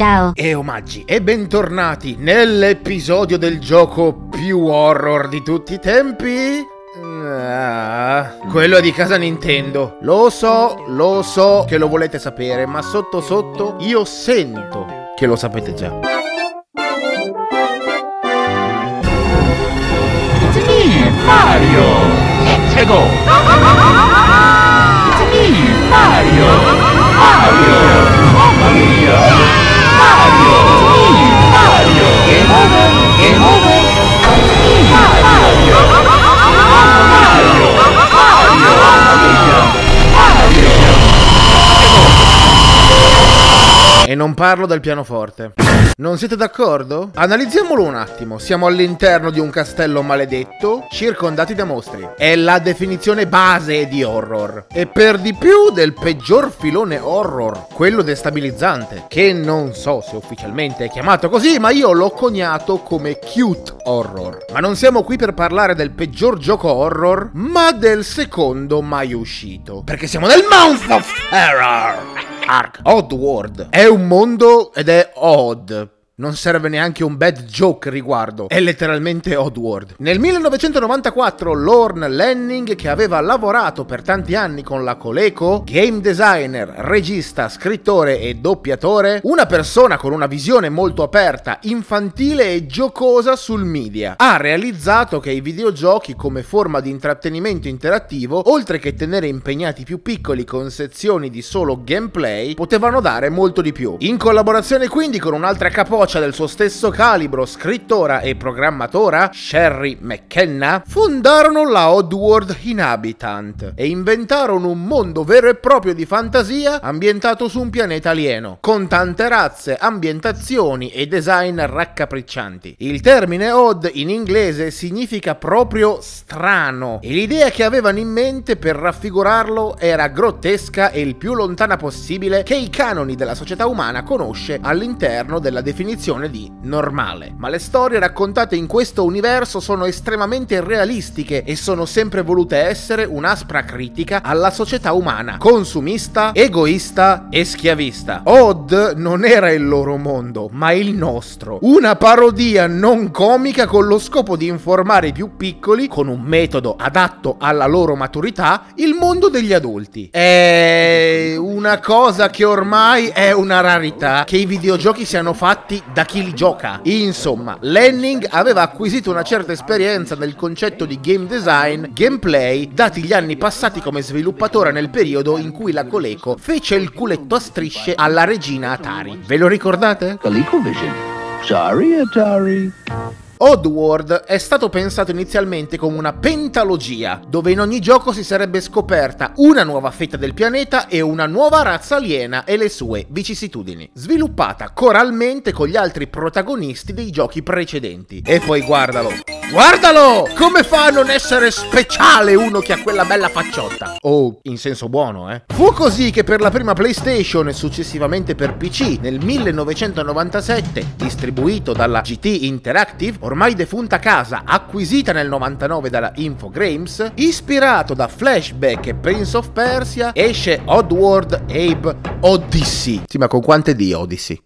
Ciao. E omaggi e bentornati nell'episodio del gioco più horror di tutti i tempi. Ah, quello di casa Nintendo. Lo so, lo so che lo volete sapere, ma sotto sotto io sento che lo sapete già. It's me, Mario! Let's go! Non parlo del pianoforte. Non siete d'accordo? Analizziamolo un attimo. Siamo all'interno di un castello maledetto, circondati da mostri. È la definizione base di horror. E per di più del peggior filone horror, quello destabilizzante, che non so se ufficialmente è chiamato così, ma io l'ho coniato come cute horror. Ma non siamo qui per parlare del peggior gioco horror, ma del secondo mai uscito. Perché siamo nel Mouth of Terror! Ark. Oddworld. È un mondo ed è odd. Non serve neanche un bad joke riguardo, è letteralmente Oddworld. Nel 1994 Lorne Lanning, che aveva lavorato per tanti anni con la Coleco, game designer, regista, scrittore e doppiatore, una persona con una visione molto aperta, infantile e giocosa sul media, ha realizzato che i videogiochi come forma di intrattenimento interattivo, oltre che tenere impegnati più piccoli con sezioni di solo gameplay, potevano dare molto di più. In collaborazione quindi con un'altra capoccia del suo stesso calibro, scrittora e programmatora, Sherry McKenna, fondarono la Oddworld Inhabitant e inventarono un mondo vero e proprio di fantasia ambientato su un pianeta alieno, con tante razze, ambientazioni e design raccapriccianti. Il termine odd in inglese significa proprio strano e l'idea che avevano in mente per raffigurarlo era grottesca e il più lontana possibile che i canoni della società umana conosce all'interno della definizione di normale. Ma le storie raccontate in questo universo sono estremamente realistiche e sono sempre volute essere un'aspra critica alla società umana, consumista, egoista e schiavista. Odd non era il loro mondo, ma il nostro. Una parodia non comica con lo scopo di informare i più piccoli, con un metodo adatto alla loro maturità, il mondo degli adulti. È una cosa che ormai è una rarità, che i videogiochi siano fatti da chi li gioca. Insomma, Lanning aveva acquisito una certa esperienza nel concetto di game design, gameplay, dati gli anni passati come sviluppatore nel periodo in cui la Coleco fece il culetto a strisce alla regina Atari. Ve lo ricordate? ColecoVision. Sorry, Atari. Oddworld è stato pensato inizialmente come una pentalogia, dove in ogni gioco si sarebbe scoperta una nuova fetta del pianeta e una nuova razza aliena e le sue vicissitudini, sviluppata coralmente con gli altri protagonisti dei giochi precedenti. E poi guardalo, guardalo! Come fa a non essere speciale uno che ha quella bella facciotta? Oh, in senso buono, eh? Fu così che per la prima PlayStation e successivamente per PC nel 1997, distribuito dalla GT Interactive, ormai defunta casa, acquisita nel 99 dalla Infogrames, ispirato da Flashback e Prince of Persia, esce Oddworld Abe Odyssey. Sì, ma con quante di Odyssey?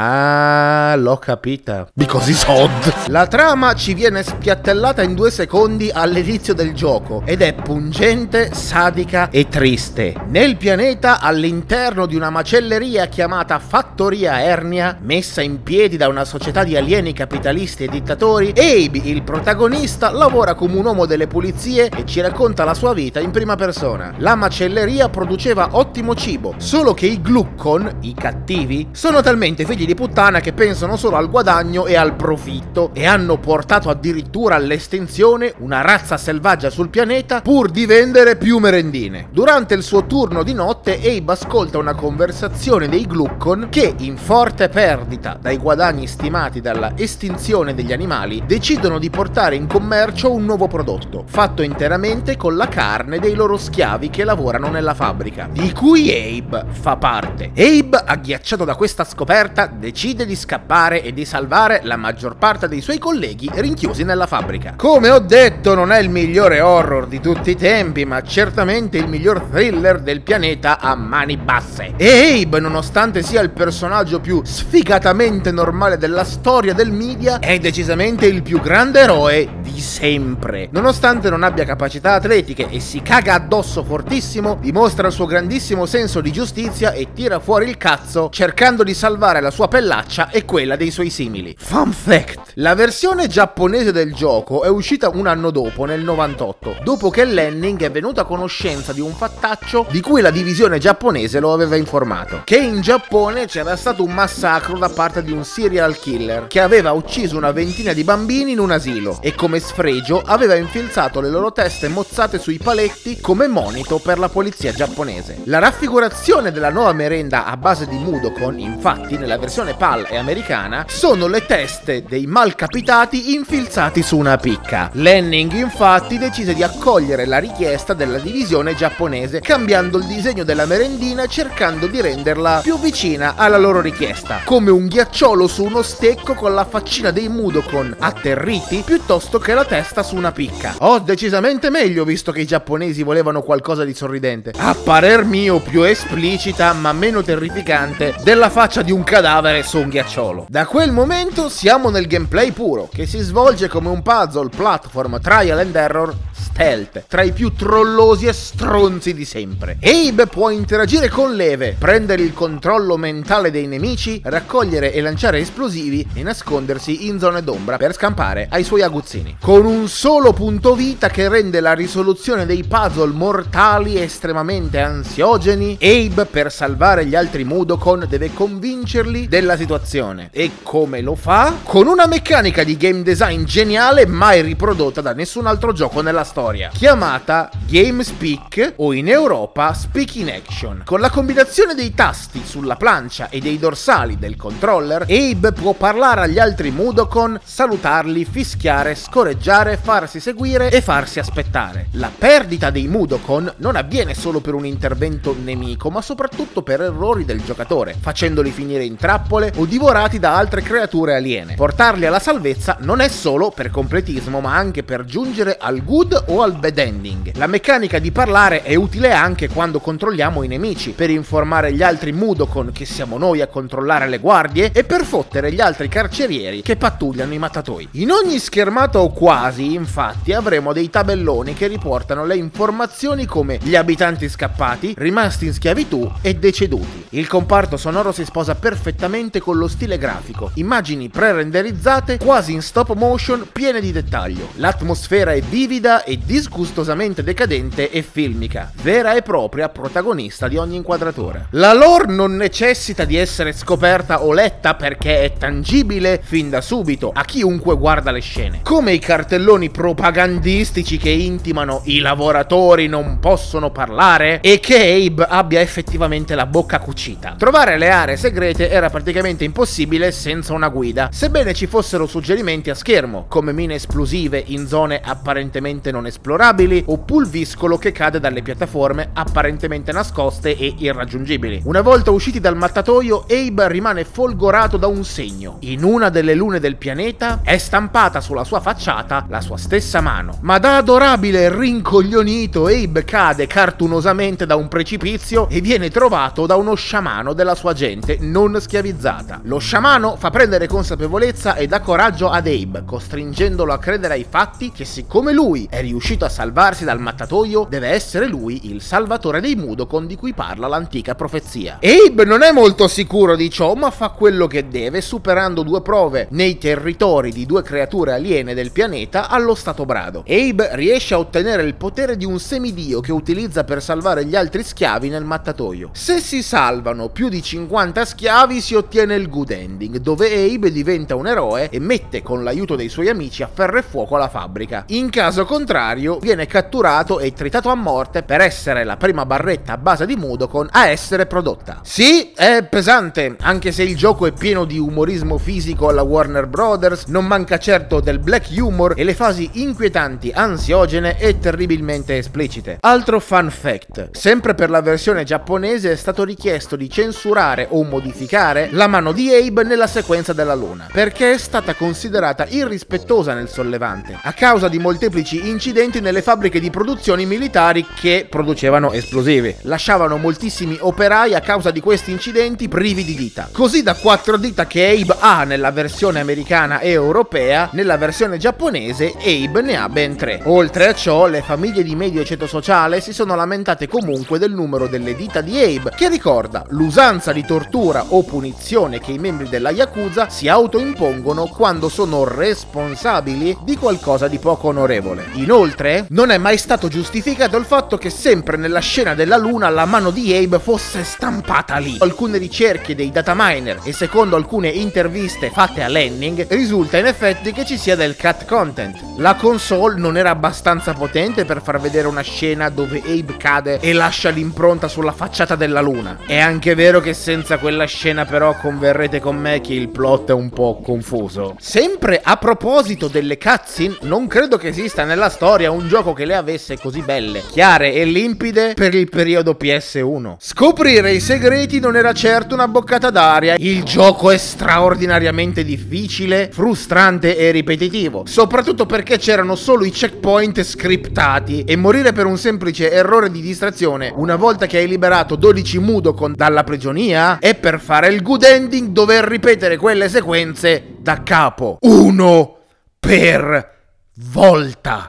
Ah, l'ho capita. Because it's odd. La trama ci viene spiattellata in due secondi all'inizio del gioco ed è pungente, sadica e triste. Nel pianeta, all'interno di una macelleria chiamata Fattoria Ernia, messa in piedi da una società di alieni capitalisti e dittatori, Abe, il protagonista, lavora come un uomo delle pulizie e ci racconta la sua vita in prima persona. La macelleria produceva ottimo cibo, solo che i Gluccon, i cattivi, sono talmente figli di puttana che pensano solo al guadagno e al profitto e hanno portato addirittura all'estinzione una razza selvaggia sul pianeta pur di vendere più merendine. Durante il suo turno di notte Abe ascolta una conversazione dei Gluccon che, in forte perdita dai guadagni stimati dalla estinzione degli animali, decidono di portare in commercio un nuovo prodotto, fatto interamente con la carne dei loro schiavi che lavorano nella fabbrica, di cui Abe fa parte. Abe, agghiacciato da questa scoperta, decide di scappare e di salvare la maggior parte dei suoi colleghi rinchiusi nella fabbrica. Come ho detto, non è il migliore horror di tutti i tempi, ma certamente il miglior thriller del pianeta a mani basse. E Abe, nonostante sia il personaggio più sfigatamente normale della storia del media, è decisamente il più grande eroe di sempre. Nonostante non abbia capacità atletiche e si caga addosso fortissimo, dimostra il suo grandissimo senso di giustizia e tira fuori il cazzo cercando di salvare la sua pellaccia e quella dei suoi simili. Fun fact: la versione giapponese del gioco è uscita un anno dopo, nel 98, dopo che Lenning è venuto a conoscenza di un fattaccio di cui la divisione giapponese lo aveva informato. Che in Giappone c'era stato un massacro da parte di un serial killer che aveva ucciso una ventina di bambini in un asilo e come sfregio aveva infilzato le loro teste mozzate sui paletti come monito per la polizia giapponese. La raffigurazione della nuova merenda a base di Mudokon, infatti, nella versione PAL e americana, sono le teste dei malcapitati infilzati su una picca. Lenning, infatti, decise di accogliere la richiesta della divisione giapponese, cambiando il disegno della merendina cercando di renderla più vicina alla loro richiesta, come un ghiacciolo su uno stecco con la faccina dei Mudokon atterriti piuttosto che la testa su una picca. Oh, decisamente meglio visto che i giapponesi volevano qualcosa di sorridente. A parer mio più esplicita ma meno terrificante della faccia di un cadavere su un ghiacciolo. Da quel momento siamo nel gameplay puro, che si svolge come un puzzle platform trial and error stealth, tra i più trollosi e stronzi di sempre. Abe può interagire con leve, prendere il controllo mentale dei nemici, raccogliere e lanciare esplosivi e nascondersi in zone d'ombra per scampare ai suoi aguzzini. Con un solo punto vita che rende la risoluzione dei puzzle mortali estremamente ansiogeni, Abe per salvare gli altri Mudokon deve convincerli della situazione. E come lo fa? Con una meccanica di game design geniale mai riprodotta da nessun altro gioco nella storia, chiamata Game Speak o in Europa Speak in Action. Con la combinazione dei tasti sulla plancia e dei dorsali del controller, Abe può parlare agli altri Mudokon, salutarli, fischiare, scorreggiare, farsi seguire e farsi aspettare. La perdita dei Mudokon non avviene solo per un intervento nemico, ma soprattutto per errori del giocatore, facendoli finire in trappole o divorati da altre creature aliene. Portarli alla salvezza non è solo per completismo, ma anche per giungere al good o al bad ending. La meccanica di parlare è utile anche quando controlliamo i nemici, per informare gli altri Mudokon che siamo noi a controllare le guardie e per fottere gli altri carcerieri che pattugliano i mattatoi. In ogni schermata o quasi, infatti, avremo dei tabelloni che riportano le informazioni come gli abitanti scappati, rimasti in schiavitù e deceduti. Il comparto sonoro si sposa perfettamente con lo stile grafico, immagini pre-renderizzate quasi in stop motion piene di dettaglio. L'atmosfera è vivida e disgustosamente decadente e filmica, vera e propria protagonista di ogni inquadratura. La lore non necessita di essere scoperta o letta perché è tangibile fin da subito a chiunque guarda le scene. Come i cartelloni propagandistici che intimano i lavoratori non possono parlare e che Abe abbia effettivamente la bocca cucita. Trovare le aree segrete era praticamente impossibile senza una guida, sebbene ci fossero suggerimenti a schermo, come mine esplosive in zone apparentemente non esplorabili o pulviscolo che cade dalle piattaforme apparentemente nascoste e irraggiungibili. Una volta usciti dal mattatoio, Abe rimane folgorato da un segno. In una delle lune del pianeta è stampata sulla sua facciata la sua stessa mano. Ma da adorabile rincoglionito, Abe cade cartunosamente da un precipizio e viene trovato da uno sciamano della sua gente non schiavizzata. Lo sciamano fa prendere consapevolezza e dà coraggio ad Abe, costringendolo a credere ai fatti che siccome lui è riuscito a salvarsi dal mattatoio, deve essere lui il salvatore dei Mudokon di cui parla l'antica profezia. Abe non è molto sicuro di ciò, ma fa quello che deve, superando due prove nei territori di due creature aliene del pianeta allo stato brado. Abe riesce a ottenere il potere di un semidio che utilizza per salvare gli altri schiavi nel mattatoio. Se si salvano più di 50 schiavi si ottiene il good ending, dove Abe diventa un eroe e mette con l'aiuto dei suoi amici a ferro e fuoco la fabbrica. In caso contrario contrario, viene catturato e tritato a morte per essere la prima barretta a base di Mudokon a essere prodotta. Sì, è pesante, anche se il gioco è pieno di umorismo fisico alla Warner Brothers, non manca certo del black humor e le fasi inquietanti, ansiogene e terribilmente esplicite. Altro fun fact, sempre per la versione giapponese è stato richiesto di censurare o modificare la mano di Abe nella sequenza della luna, perché è stata considerata irrispettosa nel sollevante, a causa di molteplici incidenti nelle fabbriche di produzioni militari che producevano esplosivi. Lasciavano moltissimi operai a causa di questi incidenti privi di dita. Così da quattro dita che Abe ha nella versione americana e europea, nella versione giapponese Abe ne ha ben tre. Oltre a ciò, le famiglie di medio ceto sociale si sono lamentate comunque del numero delle dita di Abe, che ricorda l'usanza di tortura o punizione che i membri della Yakuza si autoimpongono quando sono responsabili di qualcosa di poco onorevole. Inoltre, non è mai stato giustificato il fatto che sempre nella scena della luna la mano di Abe fosse stampata lì. Alcune ricerche dei dataminer e secondo alcune interviste fatte a Lenning risulta in effetti che ci sia del cut content. La console non era abbastanza potente per far vedere una scena dove Abe cade e lascia l'impronta sulla facciata della luna. È anche vero che senza quella scena però converrete con me che il plot è un po' confuso. Sempre a proposito delle cutscene, non credo che esista nella storia un gioco che le avesse così belle, chiare e limpide per il periodo PS1. Scoprire i segreti non era certo una boccata d'aria, il gioco è straordinariamente difficile, frustrante e ripetitivo, soprattutto perché c'erano solo i checkpoint scriptati e morire per un semplice errore di distrazione una volta che hai liberato 12 Mudokon dalla prigionia è per fare il good ending dover ripetere quelle sequenze da capo. Uno per volta.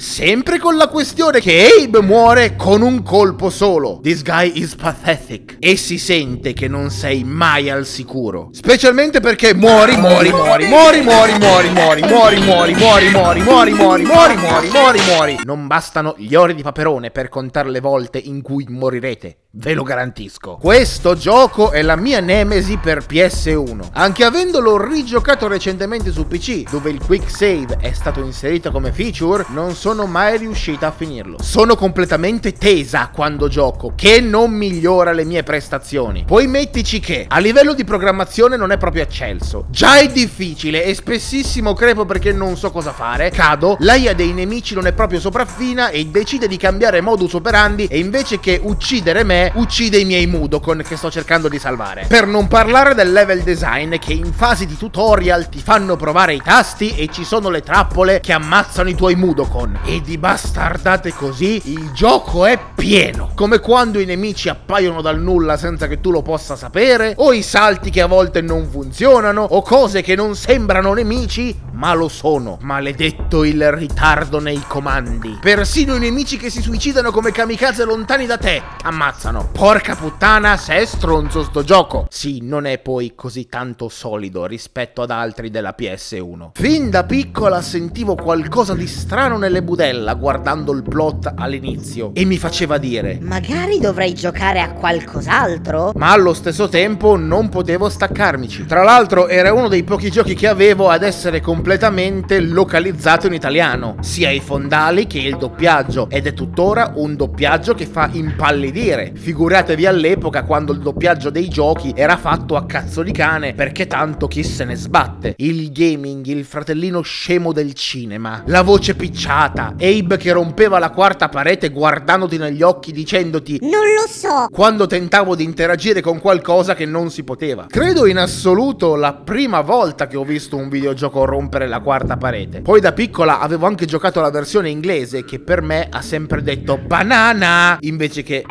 Sempre con la questione che Abe muore con un colpo solo. This guy is pathetic. E si sente che non sei mai al sicuro. Specialmente perché muori, muori, muori, muori, muori, muori, muori, muori, muori, muori, muori, muori, muori, muori, muori, muori, muori. Non bastano gli ori di paperone per contare le volte in cui morirete. Ve lo garantisco. Questo gioco è la mia nemesi per PS1. Anche avendolo rigiocato recentemente su PC, dove il quick save è stato inserito come feature, non sono mai riuscita a finirlo. Sono completamente tesa quando gioco, che non migliora le mie prestazioni. Poi mettici che a livello di programmazione non è proprio eccelso. Già è difficile e spessissimo crepo perché non so cosa fare. Cado, la IA dei nemici non è proprio sopraffina e decide di cambiare modus operandi e invece che uccidere me uccide i miei Mudokon che sto cercando di salvare. Per non parlare del level design che in fase di tutorial ti fanno provare i tasti e ci sono le trappole che ammazzano i tuoi Mudokon. E di bastardate così il gioco è pieno. Come quando i nemici appaiono dal nulla senza che tu lo possa sapere, o i salti che a volte non funzionano, o cose che non sembrano nemici ma lo sono. Maledetto il ritardo nei comandi. Persino i nemici che si suicidano come kamikaze lontani da te ammazzano. Porca puttana, se è stronzo sto gioco. Sì, non è poi così tanto solido rispetto ad altri della PS1. Fin da piccola sentivo qualcosa di strano nelle budella guardando il plot all'inizio e mi faceva dire Magari dovrei giocare a qualcos'altro? ma allo stesso tempo non potevo staccarmici. Tra l'altro era uno dei pochi giochi che avevo ad essere completamente localizzato in italiano, sia i fondali che il doppiaggio, ed è tuttora un doppiaggio che fa impallidire. Figuratevi all'epoca quando il doppiaggio dei giochi era fatto a cazzo di cane, perché tanto chi se ne sbatte. Il gaming, il fratellino scemo del cinema, la voce picciata, Abe che rompeva la quarta parete guardandoti negli occhi dicendoti Non lo so. quando tentavo di interagire con qualcosa che non si poteva. Credo in assoluto la prima volta che ho visto un videogioco rompere la quarta parete. Poi da piccola avevo anche giocato la versione inglese che per me ha sempre detto banana invece che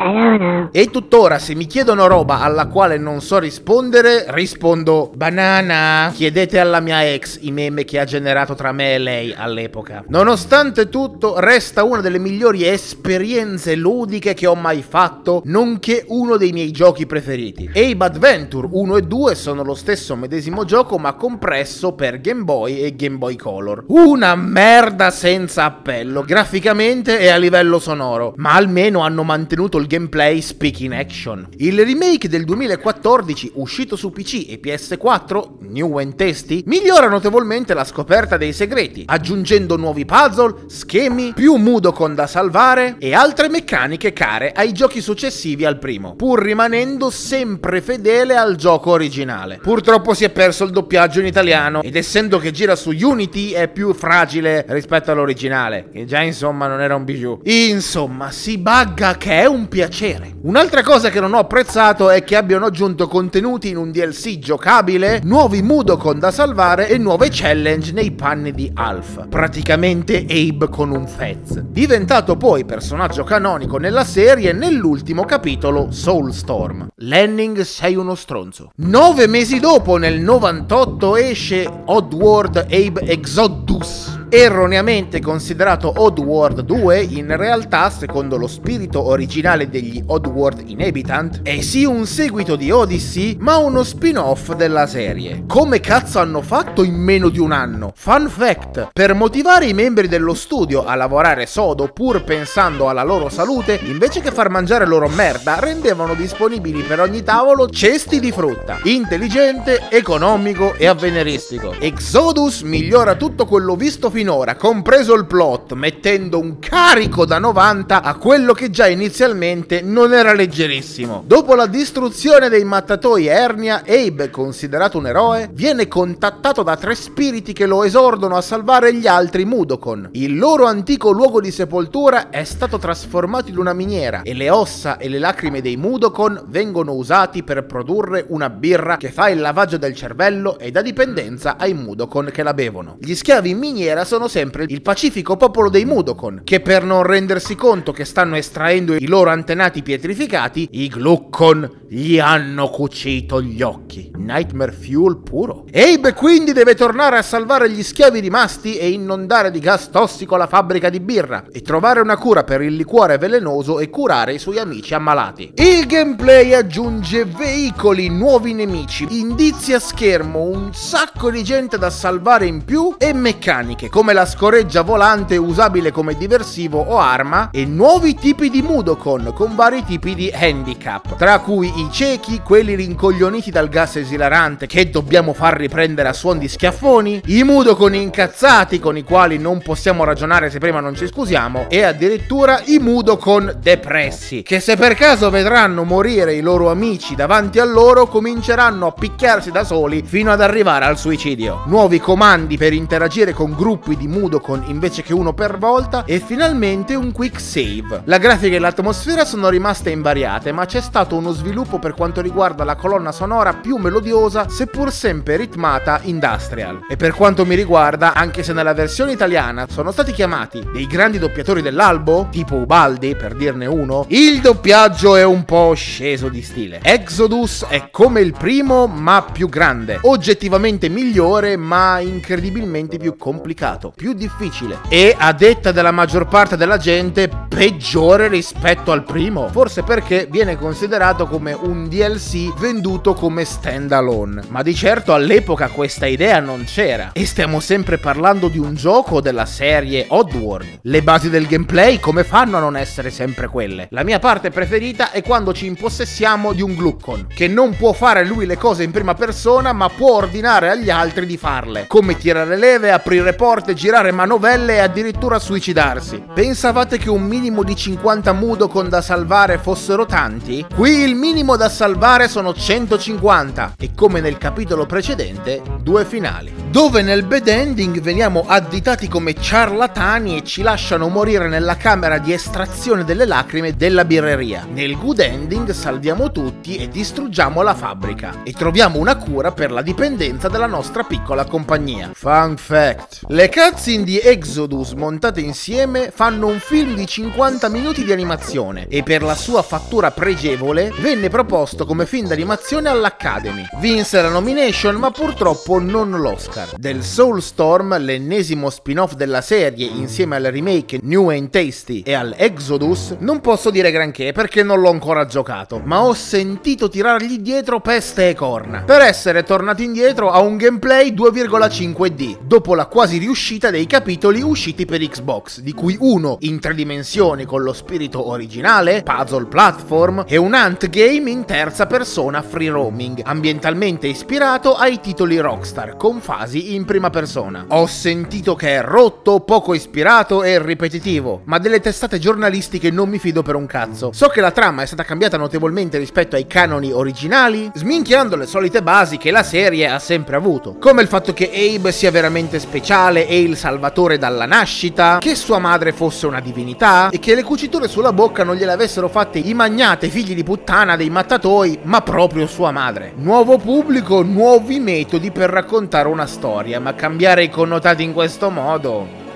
e tuttora se mi chiedono roba alla quale non so rispondere, rispondo banana. Chiedete alla mia ex i meme che ha generato tra me e lei all'epoca. Nonostante tutto, resta una delle migliori esperienze ludiche che ho mai fatto, nonché uno dei miei giochi preferiti. Abe Adventure 1 e 2 sono lo stesso medesimo gioco ma compresso per Game Boy e Game Boy Color. Una merda senza appello, graficamente e a livello sonoro, ma almeno hanno mantenuto il gameplay speak in action. Il remake del 2014, uscito su PC e PS4, New and Tasty, migliora notevolmente la scoperta dei segreti, aggiungendo nuovi puzzle, schemi, più Mudokon da salvare e altre meccaniche care ai giochi successivi al primo, pur rimanendo sempre fedele al gioco originale. Purtroppo si è perso il doppiaggio in italiano ed essendo che gira su Unity è più fragile rispetto all'originale, che già insomma non era un bijou. Insomma, si bugga che è un piacere. Un'altra cosa che non ho apprezzato è che abbiano aggiunto contenuti in un DLC giocabile, nuovi Mudokon da salvare e nuove challenge nei panni di Alf. Praticamente Abe con un Fez. Diventato poi personaggio canonico nella serie nell'ultimo capitolo Soulstorm. Lenning sei uno stronzo. Nove mesi dopo, nel 98, esce Oddworld Abe Exodus erroneamente considerato Oddworld 2, in realtà, secondo lo spirito originale degli Oddworld Inhabitant, è sì un seguito di Odyssey, ma uno spin-off della serie. Come cazzo hanno fatto in meno di un anno? Fun fact, per motivare i membri dello studio a lavorare sodo pur pensando alla loro salute, invece che far mangiare loro merda, rendevano disponibili per ogni tavolo cesti di frutta. Intelligente, economico e avveniristico. Exodus migliora tutto quello visto finora, compreso il plot, mettendo un carico da 90 a quello che già inizialmente non era leggerissimo. Dopo la distruzione dei mattatoi Ernia, Abe, considerato un eroe, viene contattato da tre spiriti che lo esordono a salvare gli altri Mudokon. Il loro antico luogo di sepoltura è stato trasformato in una miniera e le ossa e le lacrime dei Mudokon vengono usati per produrre una birra che fa il lavaggio del cervello e dà dipendenza ai Mudokon che la bevono. Gli schiavi in miniera sono sempre il pacifico popolo dei Mudokon, che per non rendersi conto che stanno estraendo i loro antenati pietrificati, i Glukkon gli hanno cucito gli occhi. Nightmare Fuel puro. Abe quindi deve tornare a salvare gli schiavi rimasti e inondare di gas tossico la fabbrica di birra e trovare una cura per il liquore velenoso e curare i suoi amici ammalati. Il gameplay aggiunge veicoli, nuovi nemici, indizi a schermo, un sacco di gente da salvare in più e meccaniche come la scoreggia volante usabile come diversivo o arma e nuovi tipi di Mudokon con vari tipi di handicap, tra cui i ciechi, quelli rincoglioniti dal gas esilarante che dobbiamo far riprendere a suon di schiaffoni, i Mudokon incazzati con i quali non possiamo ragionare se prima non ci scusiamo e addirittura i Mudokon depressi che se per caso vedranno morire i loro amici davanti a loro cominceranno a picchiarsi da soli fino ad arrivare al suicidio. Nuovi comandi per interagire con gruppi di Mudokon invece che uno per volta e finalmente un quick save. La grafica e l'atmosfera sono rimaste invariate ma c'è stato uno sviluppo per quanto riguarda la colonna sonora più melodiosa seppur sempre ritmata industrial. E per quanto mi riguarda, anche se nella versione italiana sono stati chiamati dei grandi doppiatori dell'albo, tipo Ubaldi per dirne uno, il doppiaggio è un po' sceso di stile. Exodus è come il primo ma più grande, oggettivamente migliore ma incredibilmente più complicato, più difficile. E a detta della maggior parte della gente peggiore rispetto al primo, forse perché viene considerato come un DLC venduto come standalone, ma di certo all'epoca questa idea non c'era. E stiamo sempre parlando di un gioco della serie Oddworld. Le basi del gameplay come fanno a non essere sempre quelle? La mia parte preferita è quando ci impossessiamo di un Glukkon, che non può fare lui le cose in prima persona ma può ordinare agli altri di farle, come tirare leve, aprire porte, girare manovelle e addirittura suicidarsi. Pensavate che un minimo di 50 Mudokon da salvare fossero tanti? Qui il minimo da salvare sono 150 e come nel capitolo precedente, due finali, dove nel bad ending veniamo additati come ciarlatani e ci lasciano morire nella camera di estrazione delle lacrime della birreria. Nel good ending salviamo tutti e distruggiamo la fabbrica e troviamo una cura per la dipendenza della nostra piccola compagnia. Fun fact: le cutscene di Exodus montate insieme fanno un film di 50 minuti di animazione e per la sua fattura pregevole venne proposto come film d'animazione all'Academy. Vinse la nomination ma purtroppo non l'Oscar. Del Soulstorm, l'ennesimo spin-off della serie insieme al remake New and Tasty e al Exodus, non posso dire granché perché non l'ho ancora giocato, ma ho sentito tirargli dietro peste e corna. Per essere tornato indietro a un gameplay 2,5D, dopo la quasi riuscita dei capitoli usciti per Xbox, di cui uno in tre dimensioni con lo spirito originale, puzzle platform, e un hunt game in terza persona free roaming, ambientalmente ispirato ai titoli Rockstar, con fasi in prima persona. Ho sentito che è rotto, poco ispirato e ripetitivo, ma delle testate giornalistiche non mi fido per un cazzo. So che la trama è stata cambiata notevolmente rispetto ai canoni originali, sminchiando le solite basi che la serie ha sempre avuto, come il fatto che Abe sia veramente speciale e il salvatore dalla nascita, che sua madre fosse una divinità e che le cuciture sulla bocca non gliele avessero fatte i magnate figli di puttana dei mattatoi, ma proprio sua madre. Nuovo pubblico, nuovi metodi per raccontare una storia, ma cambiare i connotati in questo modo...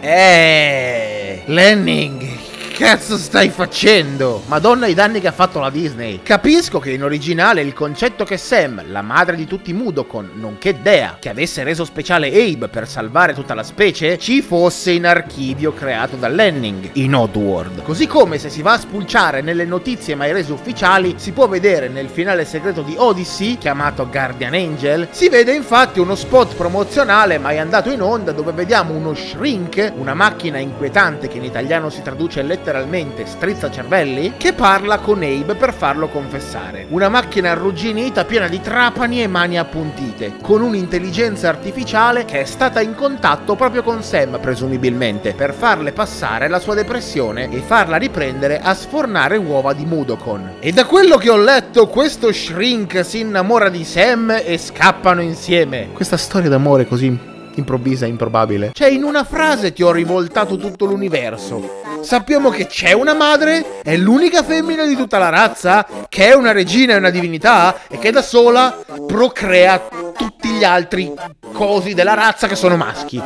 Eh, Lenning, cazzo stai facendo? Madonna i danni che ha fatto la Disney. Capisco che in originale il concetto che Sam, la madre di tutti i Mudokon, nonché Dea, che avesse reso speciale Abe per salvare tutta la specie, ci fosse in archivio creato da Lenning in Oddworld. Così come se si va a spulciare nelle notizie mai rese ufficiali, si può vedere nel finale segreto di Odyssey, chiamato Guardian Angel, si vede infatti uno spot promozionale mai andato in onda dove vediamo uno shrink, una macchina inquietante che in italiano si traduce letteralmente letteralmente strizza cervelli, che parla con Abe per farlo confessare. Una macchina arrugginita piena di trapani e mani appuntite, con un'intelligenza artificiale che è stata in contatto proprio con Sam, presumibilmente, per farle passare la sua depressione e farla riprendere a sfornare uova di Mudokon. E da quello che ho letto, questo Shrink si innamora di Sam e scappano insieme. Questa storia d'amore così improvvisa e improbabile. Cioè, in una frase ti ho rivoltato tutto l'universo. Sappiamo che c'è una madre, è l'unica femmina di tutta la razza, che è una regina e una divinità, e che da sola procrea tutti gli altri cosi della razza che sono maschi.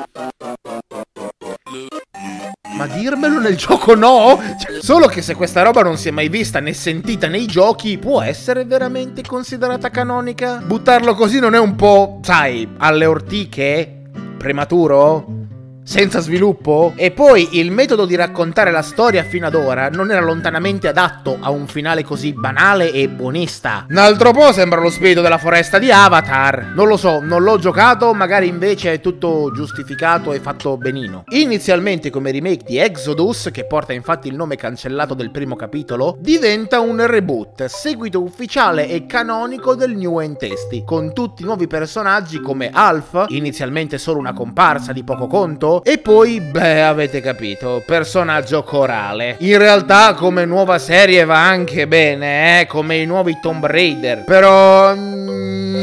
Ma dirmelo nel gioco no? Cioè, solo che se questa roba non si è mai vista né sentita nei giochi, può essere veramente considerata canonica? Buttarlo così non è un po', sai, alle ortiche? Prematuro? Senza sviluppo? E poi il metodo di raccontare la storia fino ad ora non era lontanamente adatto a un finale così banale e buonista. Un altro po' sembra lo spirito della foresta di Avatar. Non lo so, non l'ho giocato, magari invece è tutto giustificato e fatto benino. Inizialmente come remake di Exodus, che porta infatti il nome cancellato del primo capitolo, diventa un reboot, seguito ufficiale e canonico del New Entesti, con tutti nuovi personaggi come Alf, inizialmente solo una comparsa di poco conto, e poi, beh, avete capito, personaggio corale. In realtà come nuova serie va anche bene, eh, come i nuovi Tomb Raider. Però... Mm,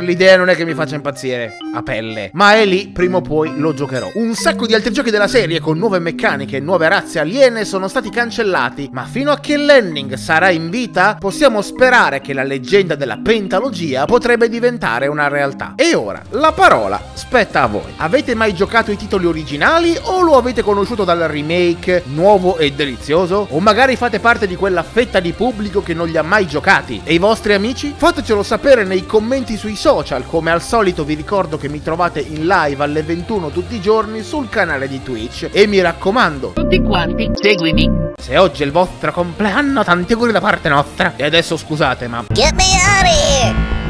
l'idea non è che mi faccia impazzire a pelle. Ma è lì, prima o poi lo giocherò. Un sacco di altri giochi della serie con nuove meccaniche e nuove razze aliene sono stati cancellati, ma fino a che Lenning sarà in vita, possiamo sperare che la leggenda della pentalogia potrebbe diventare una realtà. E ora, la parola spetta a voi. Avete mai giocato i titoli originali o lo avete conosciuto dal remake nuovo e delizioso? O magari fate parte di quella fetta di pubblico che non li ha mai giocati? E i vostri amici? Fatecelo sapere nei commenti sui social, come al solito vi ricordo che mi trovate in live alle 21 tutti i giorni sul canale di Twitch e mi raccomando, tutti quanti, seguimi. Se oggi è il vostro compleanno, tanti auguri da parte nostra. E adesso scusate, ma Get me out of here!